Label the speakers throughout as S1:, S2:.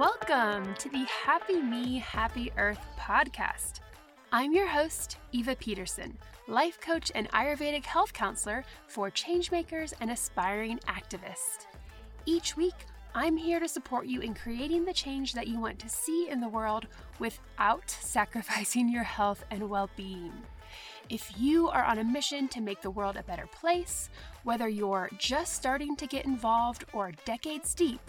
S1: Welcome to the Happy Me, Happy Earth podcast. I'm your host, Eva Peterson, life coach and Ayurvedic health counselor for changemakers and aspiring activists. Each week, I'm here to support you in creating the change that you want to see in the world without sacrificing your health and well being. If you are on a mission to make the world a better place, whether you're just starting to get involved or decades deep,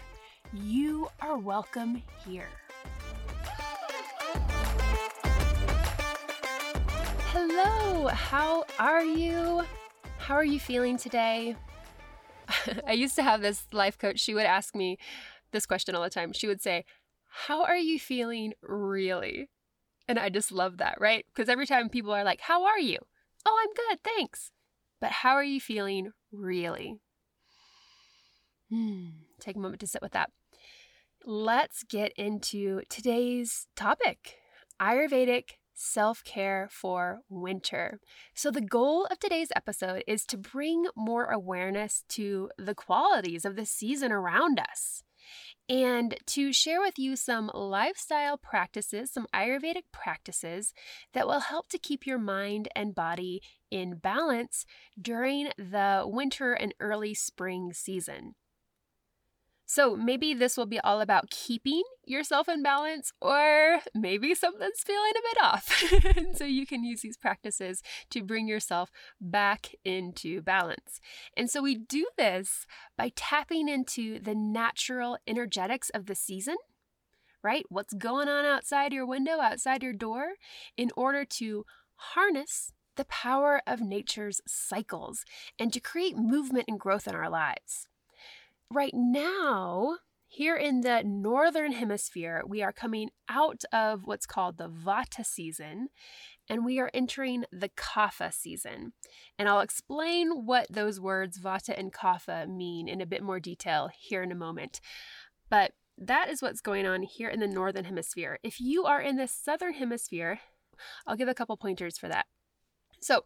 S1: you are welcome here. Hello, how are you? How are you feeling today? I used to have this life coach. She would ask me this question all the time. She would say, How are you feeling really? And I just love that, right? Because every time people are like, How are you? Oh, I'm good, thanks. But how are you feeling really? Hmm, take a moment to sit with that let's get into today's topic Ayurvedic self care for winter. So, the goal of today's episode is to bring more awareness to the qualities of the season around us and to share with you some lifestyle practices, some Ayurvedic practices that will help to keep your mind and body in balance during the winter and early spring season. So maybe this will be all about keeping yourself in balance, or maybe something's feeling a bit off. and so you can use these practices to bring yourself back into balance. And so we do this by tapping into the natural energetics of the season right? What's going on outside your window, outside your door, in order to harness the power of nature's cycles and to create movement and growth in our lives right now, here in the northern hemisphere, we are coming out of what's called the Vata season and we are entering the Kapha season. And I'll explain what those words Vata and Kapha mean in a bit more detail here in a moment. But that is what's going on here in the northern hemisphere. If you are in the southern hemisphere, I'll give a couple pointers for that. So,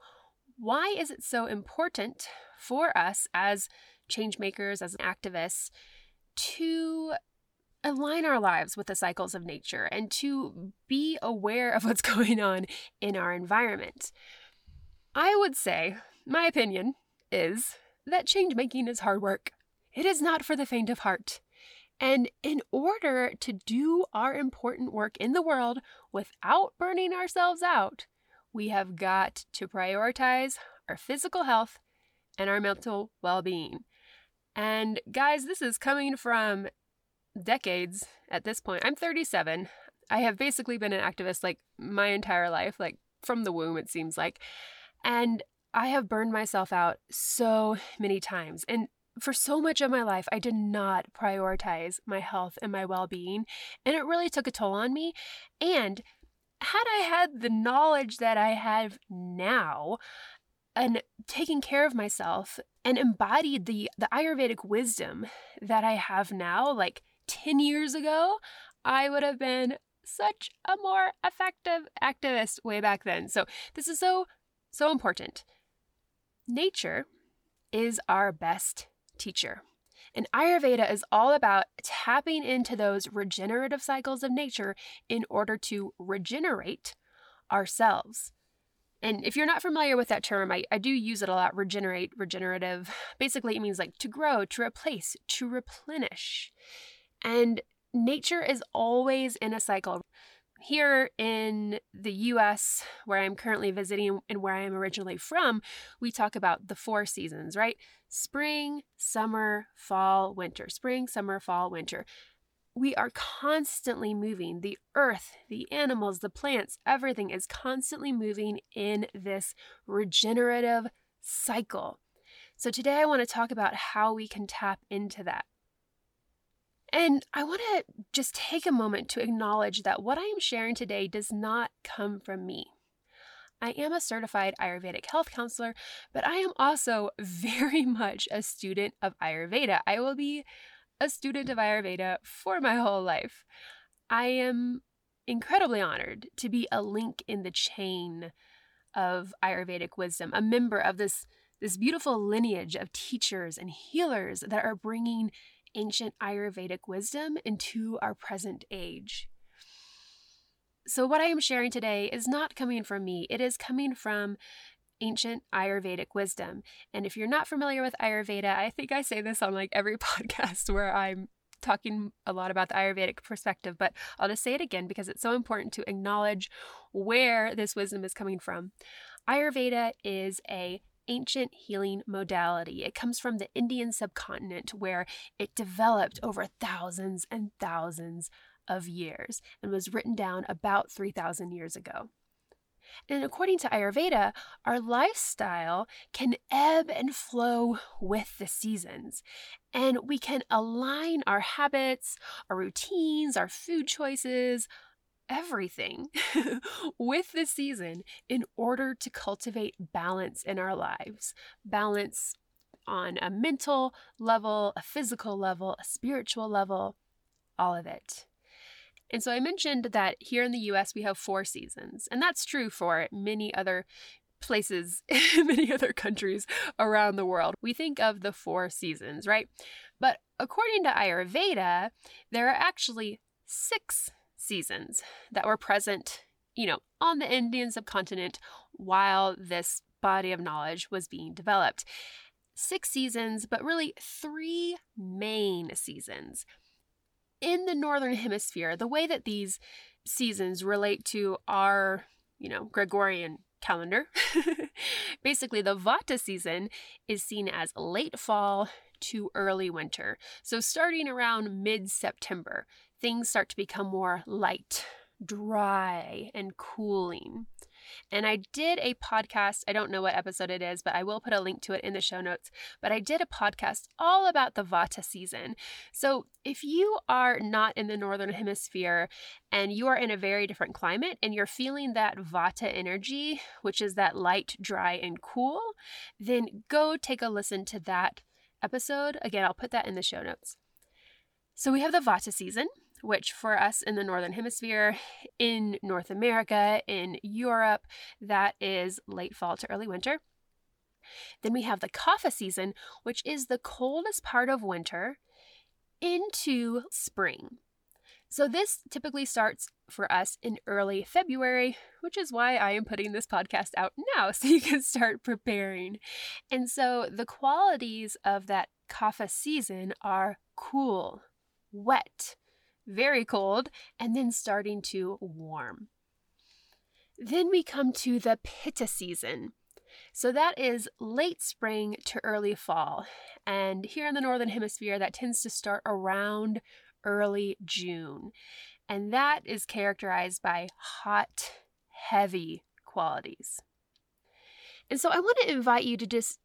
S1: why is it so important for us as change makers, as activists, to align our lives with the cycles of nature and to be aware of what's going on in our environment. I would say, my opinion is that change making is hard work. It is not for the faint of heart. And in order to do our important work in the world without burning ourselves out, we have got to prioritize our physical health and our mental well being. And guys, this is coming from decades at this point. I'm 37. I have basically been an activist like my entire life, like from the womb, it seems like. And I have burned myself out so many times. And for so much of my life, I did not prioritize my health and my well being. And it really took a toll on me. And had I had the knowledge that I have now, and taking care of myself and embodied the the ayurvedic wisdom that i have now like 10 years ago i would have been such a more effective activist way back then so this is so so important nature is our best teacher and Ayurveda is all about tapping into those regenerative cycles of nature in order to regenerate ourselves. And if you're not familiar with that term, I, I do use it a lot regenerate, regenerative. Basically, it means like to grow, to replace, to replenish. And nature is always in a cycle. Here in the US, where I'm currently visiting and where I am originally from, we talk about the four seasons, right? Spring, summer, fall, winter. Spring, summer, fall, winter we are constantly moving. The earth, the animals, the plants, everything is constantly moving in this regenerative cycle. So, today I want to talk about how we can tap into that. And I want to just take a moment to acknowledge that what I am sharing today does not come from me. I am a certified Ayurvedic health counselor, but I am also very much a student of Ayurveda. I will be a student of Ayurveda for my whole life. I am incredibly honored to be a link in the chain of Ayurvedic wisdom, a member of this, this beautiful lineage of teachers and healers that are bringing ancient Ayurvedic wisdom into our present age. So, what I am sharing today is not coming from me, it is coming from ancient Ayurvedic wisdom. And if you're not familiar with Ayurveda, I think I say this on like every podcast where I'm talking a lot about the Ayurvedic perspective, but I'll just say it again because it's so important to acknowledge where this wisdom is coming from. Ayurveda is a ancient healing modality. It comes from the Indian subcontinent where it developed over thousands and thousands of years and was written down about 3,000 years ago. And according to Ayurveda, our lifestyle can ebb and flow with the seasons. And we can align our habits, our routines, our food choices, everything with the season in order to cultivate balance in our lives. Balance on a mental level, a physical level, a spiritual level, all of it. And so I mentioned that here in the US we have four seasons, and that's true for many other places, many other countries around the world. We think of the four seasons, right? But according to Ayurveda, there are actually six seasons that were present, you know, on the Indian subcontinent while this body of knowledge was being developed. Six seasons, but really three main seasons. In the northern hemisphere, the way that these seasons relate to our, you know, Gregorian calendar, basically the Vata season is seen as late fall to early winter. So starting around mid September, things start to become more light, dry, and cooling. And I did a podcast, I don't know what episode it is, but I will put a link to it in the show notes. But I did a podcast all about the Vata season. So if you are not in the Northern Hemisphere and you are in a very different climate and you're feeling that Vata energy, which is that light, dry, and cool, then go take a listen to that episode. Again, I'll put that in the show notes. So we have the Vata season which for us in the Northern Hemisphere, in North America, in Europe, that is late fall to early winter. Then we have the Kapha season, which is the coldest part of winter into spring. So, this typically starts for us in early February, which is why I am putting this podcast out now so you can start preparing. And so, the qualities of that Kapha season are cool, wet, very cold, and then starting to warm. Then we come to the Pitta season. So that is late spring to early fall. And here in the Northern Hemisphere, that tends to start around early June. And that is characterized by hot, heavy qualities. And so I want to invite you to just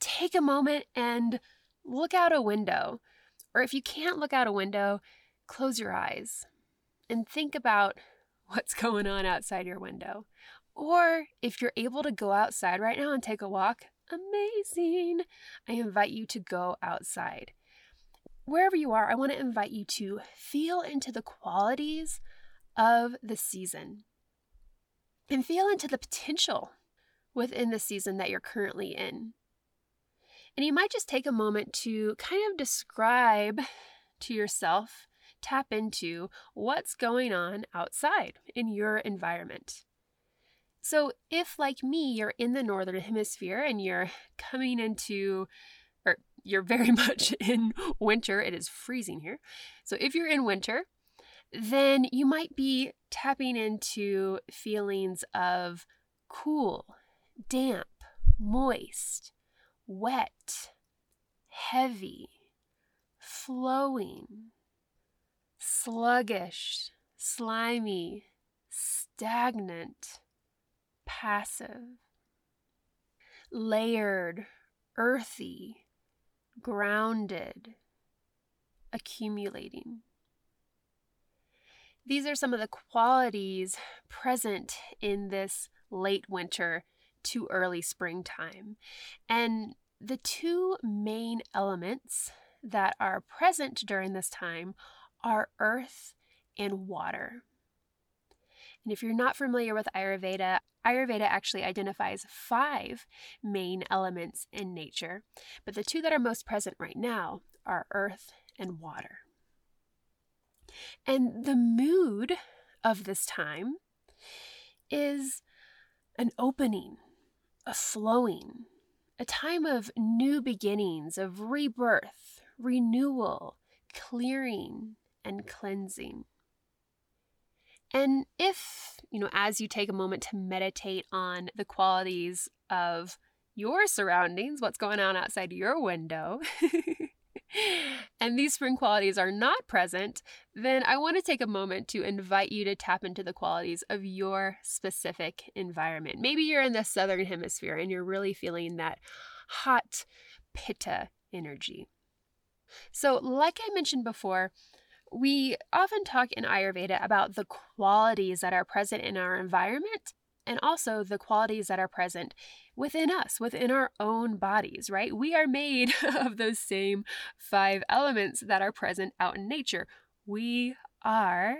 S1: take a moment and look out a window. Or if you can't look out a window, close your eyes and think about what's going on outside your window. Or if you're able to go outside right now and take a walk, amazing. I invite you to go outside. Wherever you are, I want to invite you to feel into the qualities of the season and feel into the potential within the season that you're currently in. And you might just take a moment to kind of describe to yourself tap into what's going on outside in your environment. So, if like me, you're in the northern hemisphere and you're coming into, or you're very much in winter, it is freezing here. So, if you're in winter, then you might be tapping into feelings of cool, damp, moist, wet, heavy, flowing, sluggish, slimy, stagnant, passive, layered, earthy, grounded, accumulating. These are some of the qualities present in this late winter to early springtime. And the two main elements that are present during this time are earth and water. And if you're not familiar with Ayurveda, Ayurveda actually identifies five main elements in nature, but the two that are most present right now are earth and water. And the mood of this time is an opening, a flowing, a time of new beginnings, of rebirth, renewal, clearing, and cleansing. And if, you know, as you take a moment to meditate on the qualities of your surroundings, what's going on outside your window, and these spring qualities are not present, then I want to take a moment to invite you to tap into the qualities of your specific environment. Maybe you're in the southern hemisphere and you're really feeling that hot pitta energy. So, like I mentioned before, we often talk in Ayurveda about the qualities that are present in our environment and also the qualities that are present within us, within our own bodies, right? We are made of those same five elements that are present out in nature. We are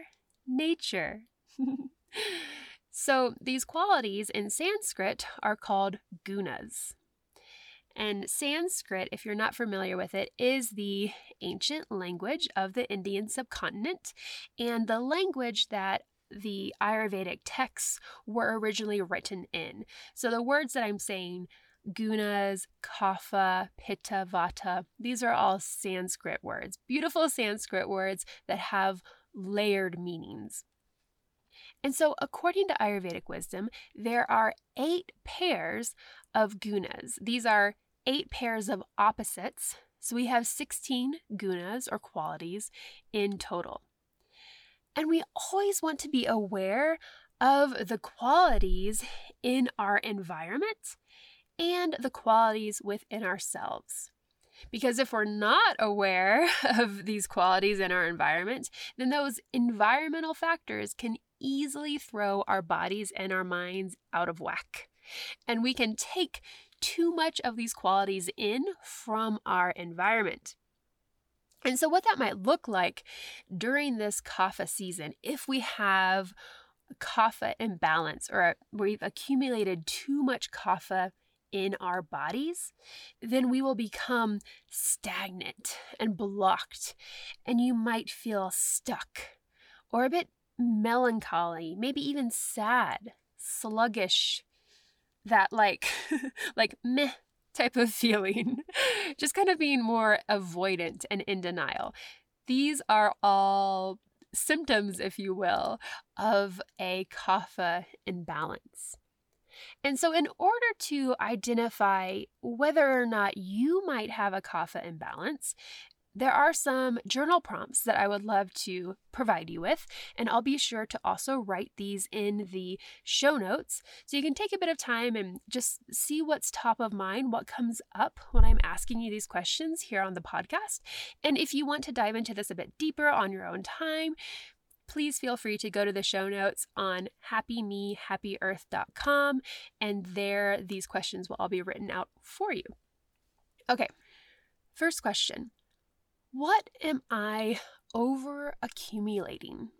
S1: nature. so, these qualities in Sanskrit are called gunas. And Sanskrit, if you're not familiar with it, is the ancient language of the Indian subcontinent and the language that the Ayurvedic texts were originally written in. So the words that I'm saying, gunas, kapha, pitta, vata, these are all Sanskrit words, beautiful Sanskrit words that have layered meanings. And so, according to Ayurvedic wisdom, there are eight pairs of gunas. These are eight pairs of opposites. So we have 16 gunas or qualities in total. And we always want to be aware of the qualities in our environment and the qualities within ourselves. Because if we're not aware of these qualities in our environment, then those environmental factors can easily throw our bodies and our minds out of whack. And we can take too much of these qualities in from our environment. And so, what that might look like during this kapha season, if we have kapha imbalance or we've accumulated too much kapha in our bodies, then we will become stagnant and blocked, and you might feel stuck or a bit melancholy, maybe even sad, sluggish, that like like meh type of feeling. Just kind of being more avoidant and in denial. These are all symptoms, if you will, of a kapha imbalance. And so, in order to identify whether or not you might have a kapha imbalance, there are some journal prompts that I would love to provide you with, and I'll be sure to also write these in the show notes so you can take a bit of time and just see what's top of mind, what comes up when I'm asking you these questions here on the podcast. And if you want to dive into this a bit deeper on your own time, please feel free to go to the show notes on happymehappyearth.com, and there these questions will all be written out for you. Okay, first question what am I over accumulating?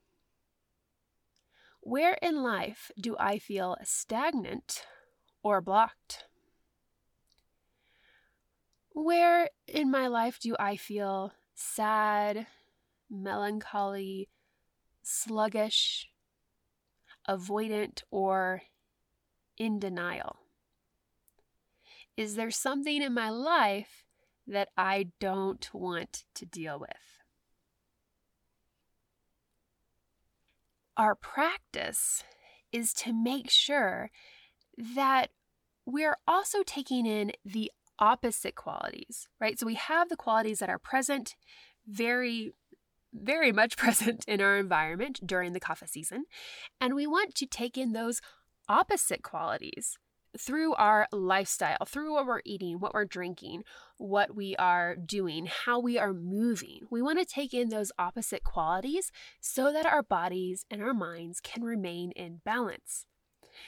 S1: Where in life do I feel stagnant or blocked? Where in my life do I feel sad, melancholy, sluggish, avoidant, or in denial? Is there something in my life that I don't want to deal with. Our practice is to make sure that we're also taking in the opposite qualities, right? So we have the qualities that are present, very, very much present in our environment during the kapha season, and we want to take in those opposite qualities through our lifestyle, through what we're eating, what we're drinking, what we are doing, how we are moving. We want to take in those opposite qualities so that our bodies and our minds can remain in balance.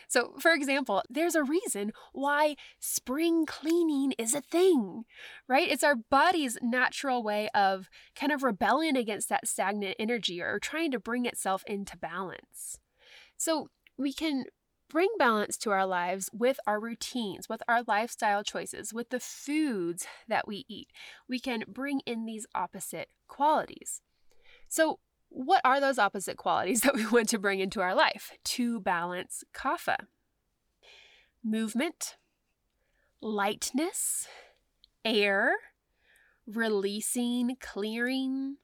S1: So, for example, there's a reason why spring cleaning is a thing, right? It's our body's natural way of kind of rebelling against that stagnant energy or trying to bring itself into balance. So, we can bring balance to our lives with our routines, with our lifestyle choices, with the foods that we eat. We can bring in these opposite qualities. So, what are those opposite qualities that we want to bring into our life to balance kapha? Movement, lightness, air, releasing, clearing,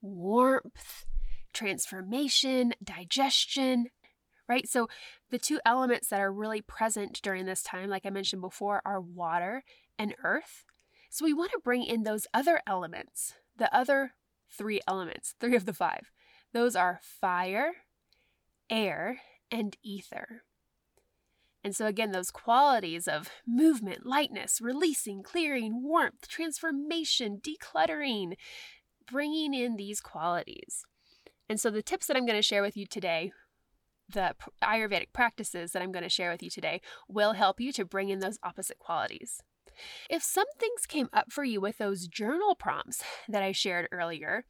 S1: warmth, transformation, digestion, right? So, the two elements that are really present during this time, like I mentioned before, are water and earth. So, we want to bring in those other elements, the other three elements, three of the five. Those are fire, air, and ether. And so, again, those qualities of movement, lightness, releasing, clearing, warmth, transformation, decluttering, bringing in these qualities. And so, the tips that I'm going to share with you today, the Ayurvedic practices that I'm going to share with you today, will help you to bring in those opposite qualities. If some things came up for you with those journal prompts that I shared earlier,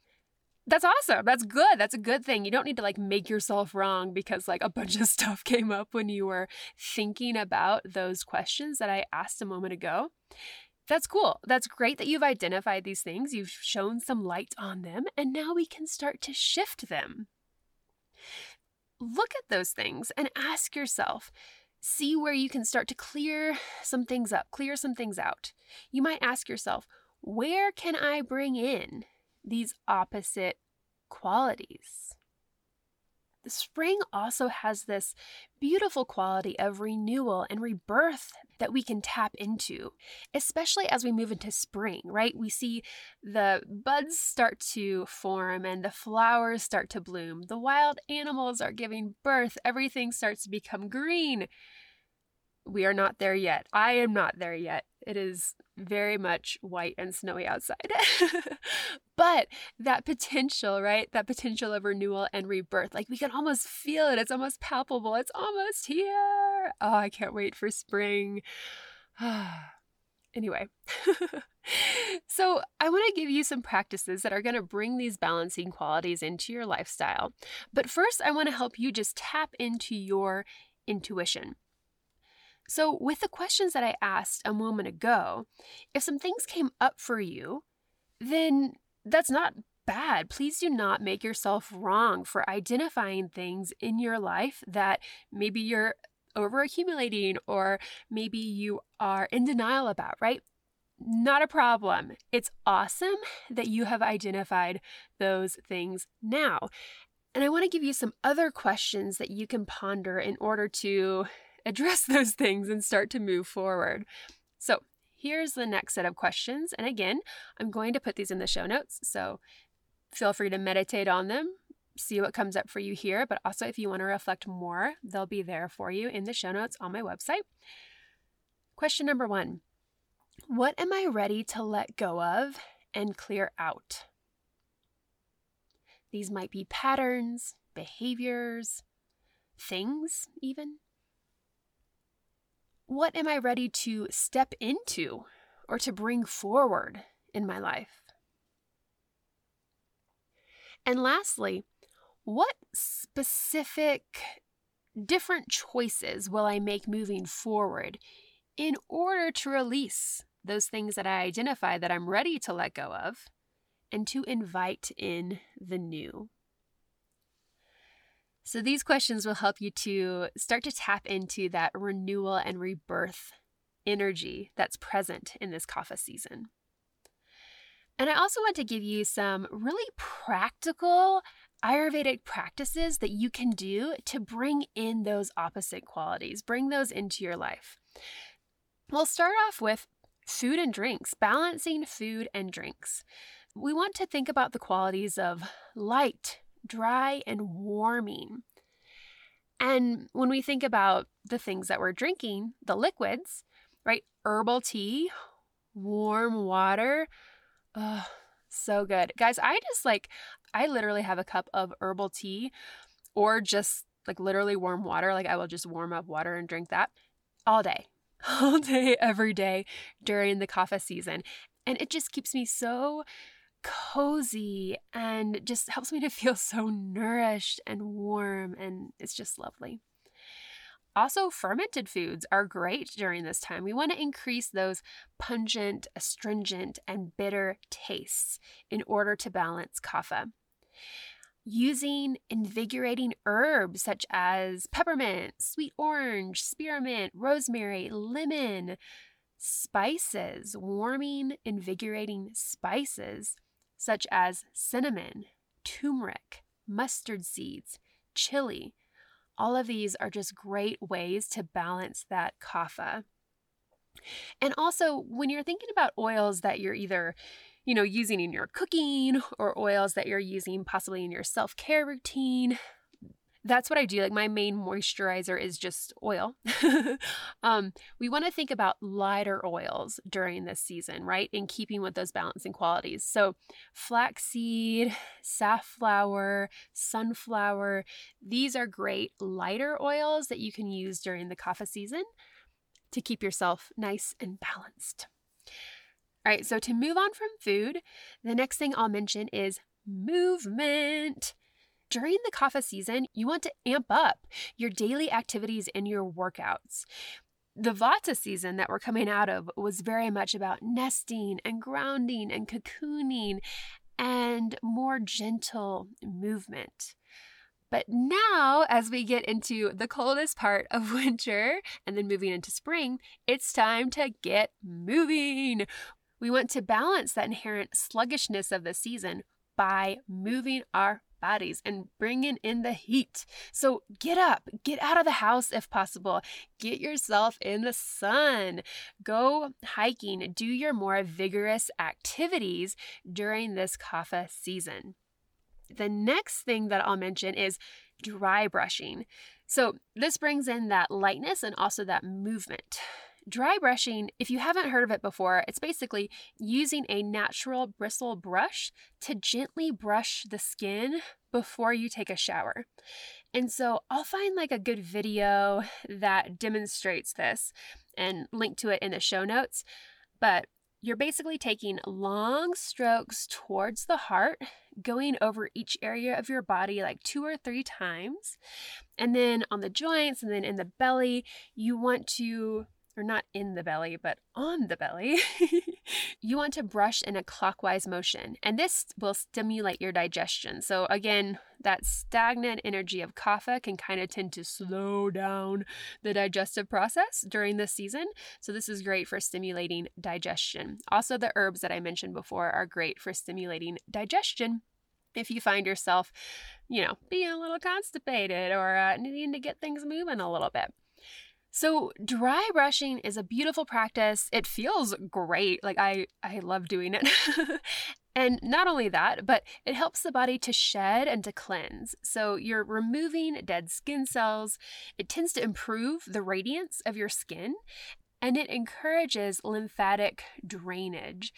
S1: that's awesome. That's good. That's a good thing. You don't need to like make yourself wrong because like a bunch of stuff came up when you were thinking about those questions that I asked a moment ago. That's cool. That's great that you've identified these things. You've shown some light on them, and now we can start to shift them. Look at those things and ask yourself see where you can start to clear some things up, clear some things out. You might ask yourself, where can I bring in these opposite qualities? The spring also has this beautiful quality of renewal and rebirth that we can tap into, especially as we move into spring, right? We see the buds start to form and the flowers start to bloom. The wild animals are giving birth. Everything starts to become green. We are not there yet. I am not there yet. It is very much white and snowy outside. but that potential, right? That potential of renewal and rebirth, like we can almost feel it. It's almost palpable. It's almost here. Oh, I can't wait for spring. anyway, so I want to give you some practices that are going to bring these balancing qualities into your lifestyle. But first, I want to help you just tap into your intuition. So, with the questions that I asked a moment ago, if some things came up for you, then that's not bad. Please do not make yourself wrong for identifying things in your life that maybe you're overaccumulating or maybe you are in denial about, right? Not a problem. It's awesome that you have identified those things now. And I want to give you some other questions that you can ponder in order to address those things and start to move forward. So, here's the next set of questions. And again, I'm going to put these in the show notes. So, feel free to meditate on them, see what comes up for you here. But also, if you want to reflect more, they'll be there for you in the show notes on my website. Question number one What am I ready to let go of and clear out? These might be patterns, behaviors, things, even. What am I ready to step into or to bring forward in my life? And lastly, what specific different choices will I make moving forward in order to release those things that I identify that I'm ready to let go of and to invite in the new? So, these questions will help you to start to tap into that renewal and rebirth energy that's present in this kapha season. And I also want to give you some really practical Ayurvedic practices that you can do to bring in those opposite qualities, bring those into your life. We'll start off with food and drinks, balancing food and drinks. We want to think about the qualities of light, dry, and warming. And when we think about the things that we're drinking, the liquids, right? Herbal tea, warm water. Oh, so good. Guys, I just like, I literally have a cup of herbal tea or just like literally warm water. Like I will just warm up water and drink that all day, all day, every day during the kapha season. And it just keeps me so cozy and just helps me to feel so nourished and warm, and it's just lovely. Also, fermented foods are great during this time. We want to increase those pungent, astringent, and bitter tastes in order to balance kapha. Using invigorating herbs such as peppermint, sweet orange, spearmint, rosemary, lemon, spices, warming, invigorating spices such as cinnamon, turmeric, mustard seeds, chili. All of these are just great ways to balance that kapha. And also, when you're thinking about oils that you're either you know, using in your cooking or oils that you're using possibly in your self care routine. That's what I do. Like my main moisturizer is just oil. um, we want to think about lighter oils during this season, right? In keeping with those balancing qualities. So, flaxseed, safflower, sunflower, these are great lighter oils that you can use during the kapha season to keep yourself nice and balanced. All right, so to move on from food, the next thing I'll mention is movement. During the kapha season, you want to amp up your daily activities and your workouts. The Vata season that we're coming out of was very much about nesting and grounding and cocooning and more gentle movement. But now, as we get into the coldest part of winter and then moving into spring, it's time to get moving. We want to balance that inherent sluggishness of the season by moving our bodies and bringing in the heat. So get up, get out of the house if possible, get yourself in the sun, go hiking, do your more vigorous activities during this kapha season. The next thing that I'll mention is dry brushing. So, this brings in that lightness and also that movement. Dry brushing, if you haven't heard of it before, it's basically using a natural bristle brush to gently brush the skin before you take a shower. And so I'll find like a good video that demonstrates this and link to it in the show notes. But you're basically taking long strokes towards the heart, going over each area of your body like two or three times. And then on the joints and then in the belly, you want to or not in the belly, but on the belly, you want to brush in a clockwise motion. And this will stimulate your digestion. So, again, that stagnant energy of kapha can kind of tend to slow down the digestive process during this season. So, this is great for stimulating digestion. Also, the herbs that I mentioned before are great for stimulating digestion if you find yourself, you know, being a little constipated or uh, needing to get things moving a little bit. So, dry brushing is a beautiful practice. It feels great. Like I I love doing it. and not only that, but it helps the body to shed and to cleanse. So, you're removing dead skin cells. It tends to improve the radiance of your skin and it encourages lymphatic drainage.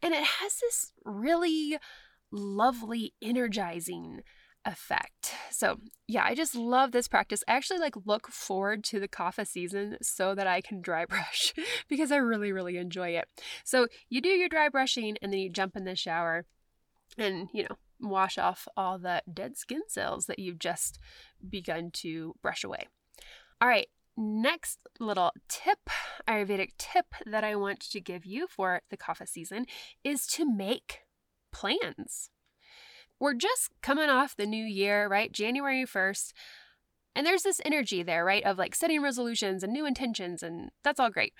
S1: And it has this really lovely energizing effect. So, yeah, I just love this practice. I actually like look forward to the kapha season so that I can dry brush because I really really enjoy it. So, you do your dry brushing and then you jump in the shower and, you know, wash off all the dead skin cells that you've just begun to brush away. All right, next little tip, Ayurvedic tip that I want to give you for the kapha season is to make plans we're just coming off the new year, right? January 1st. And there's this energy there, right? Of like setting resolutions and new intentions, and that's all great.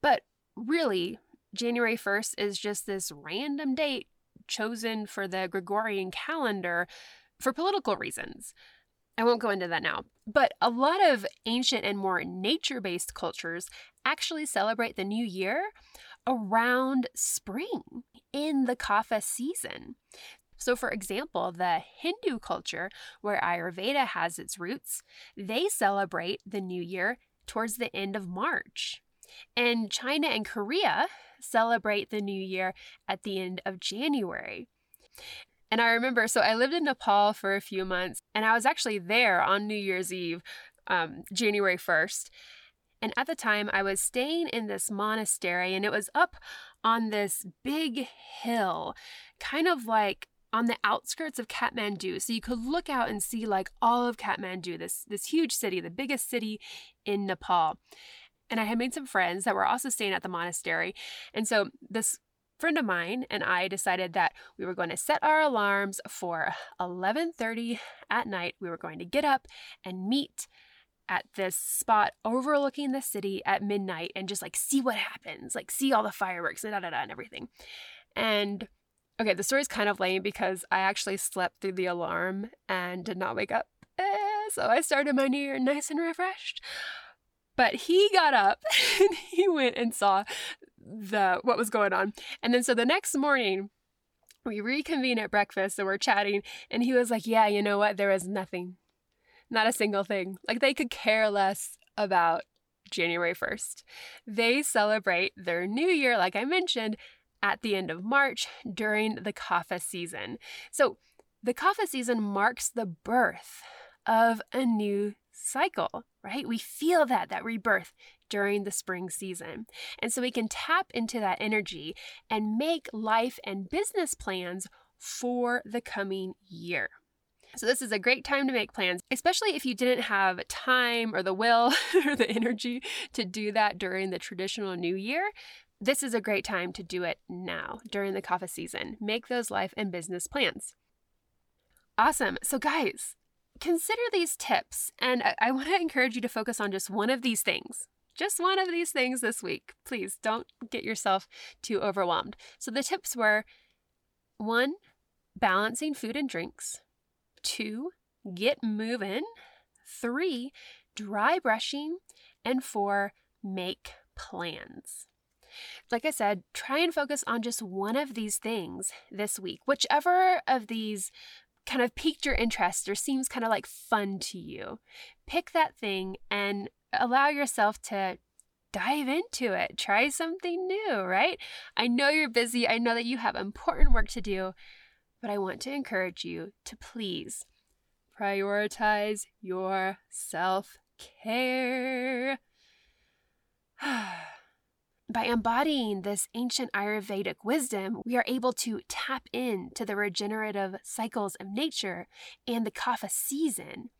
S1: But really, January 1st is just this random date chosen for the Gregorian calendar for political reasons. I won't go into that now. But a lot of ancient and more nature based cultures actually celebrate the new year around spring in the Kapha season. So, for example, the Hindu culture, where Ayurveda has its roots, they celebrate the new year towards the end of March. And China and Korea celebrate the new year at the end of January. And I remember, so I lived in Nepal for a few months, and I was actually there on New Year's Eve, um, January 1st. And at the time, I was staying in this monastery, and it was up on this big hill, kind of like on the outskirts of Kathmandu. So you could look out and see like all of Kathmandu, this, this huge city, the biggest city in Nepal. And I had made some friends that were also staying at the monastery. And so this friend of mine and I decided that we were going to set our alarms for 11:30 at night. We were going to get up and meet at this spot overlooking the city at midnight and just like see what happens, like see all the fireworks and da da da and everything. And okay, the story's kind of lame because I actually slept through the alarm and did not wake up. Eh, so I started my new year nice and refreshed. But he got up and he went and saw the what was going on. And then so the next morning we reconvene at breakfast and we're chatting and he was like, "Yeah, you know what? There was nothing. Not a single thing. Like they could care less about January 1st. They celebrate their new year like I mentioned at the end of March during the Kapha season. So, the Kapha season marks the birth of a new cycle, right? We feel that, that rebirth during the spring season. And so we can tap into that energy and make life and business plans for the coming year. So, this is a great time to make plans, especially if you didn't have time or the will or the energy to do that during the traditional new year. This is a great time to do it now during the Kapha season. Make those life and business plans. Awesome. So, guys, consider these tips, and I, I want to encourage you to focus on just one of these things. Just one of these things this week. Please don't get yourself too overwhelmed. So, the tips were one, balancing food and drinks, two, get moving, three, dry brushing, and four, make plans. Like I said, try and focus on just one of these things this week, whichever of these kind of piqued your interest or seems kind of like fun to you. Pick that thing and allow yourself to dive into it. Try something new, right? I know you're busy. I know that you have important work to do, but I want to encourage you to please prioritize your self care. By embodying this ancient Ayurvedic wisdom, we are able to tap into the regenerative cycles of nature and the Kapha season.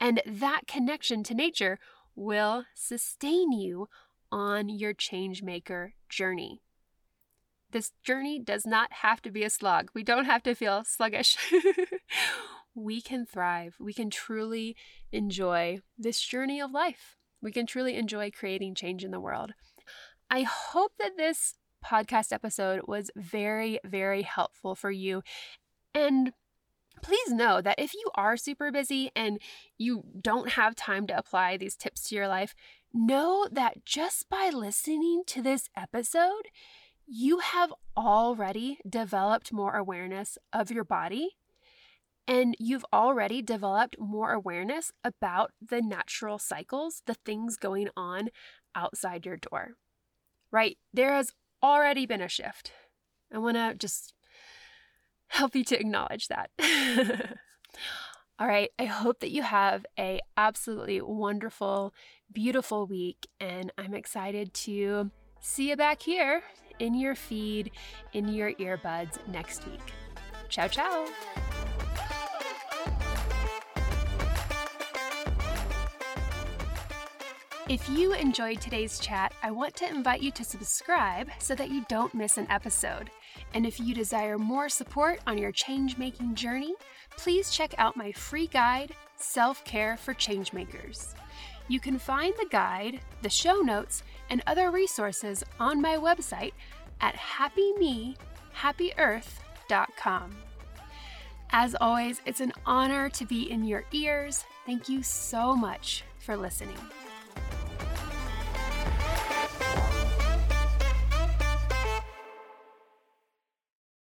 S1: And that connection to nature will sustain you on your changemaker journey. This journey does not have to be a slog. We don't have to feel sluggish. we can thrive. We can truly enjoy this journey of life. We can truly enjoy creating change in the world. I hope that this podcast episode was very, very helpful for you. And please know that if you are super busy and you don't have time to apply these tips to your life, know that just by listening to this episode, you have already developed more awareness of your body and you've already developed more awareness about the natural cycles, the things going on outside your door right? There has already been a shift. I want to just help you to acknowledge that. All right, I hope that you have a absolutely wonderful, beautiful week and I'm excited to see you back here in your feed, in your earbuds next week. Ciao, ciao. If you enjoyed today's chat, I want to invite you to subscribe so that you don't miss an episode. And if you desire more support on your change making journey, please check out my free guide, Self Care for Changemakers. You can find the guide, the show notes, and other resources on my website at happymehappyearth.com. As always, it's an honor to be in your ears. Thank you so much for listening.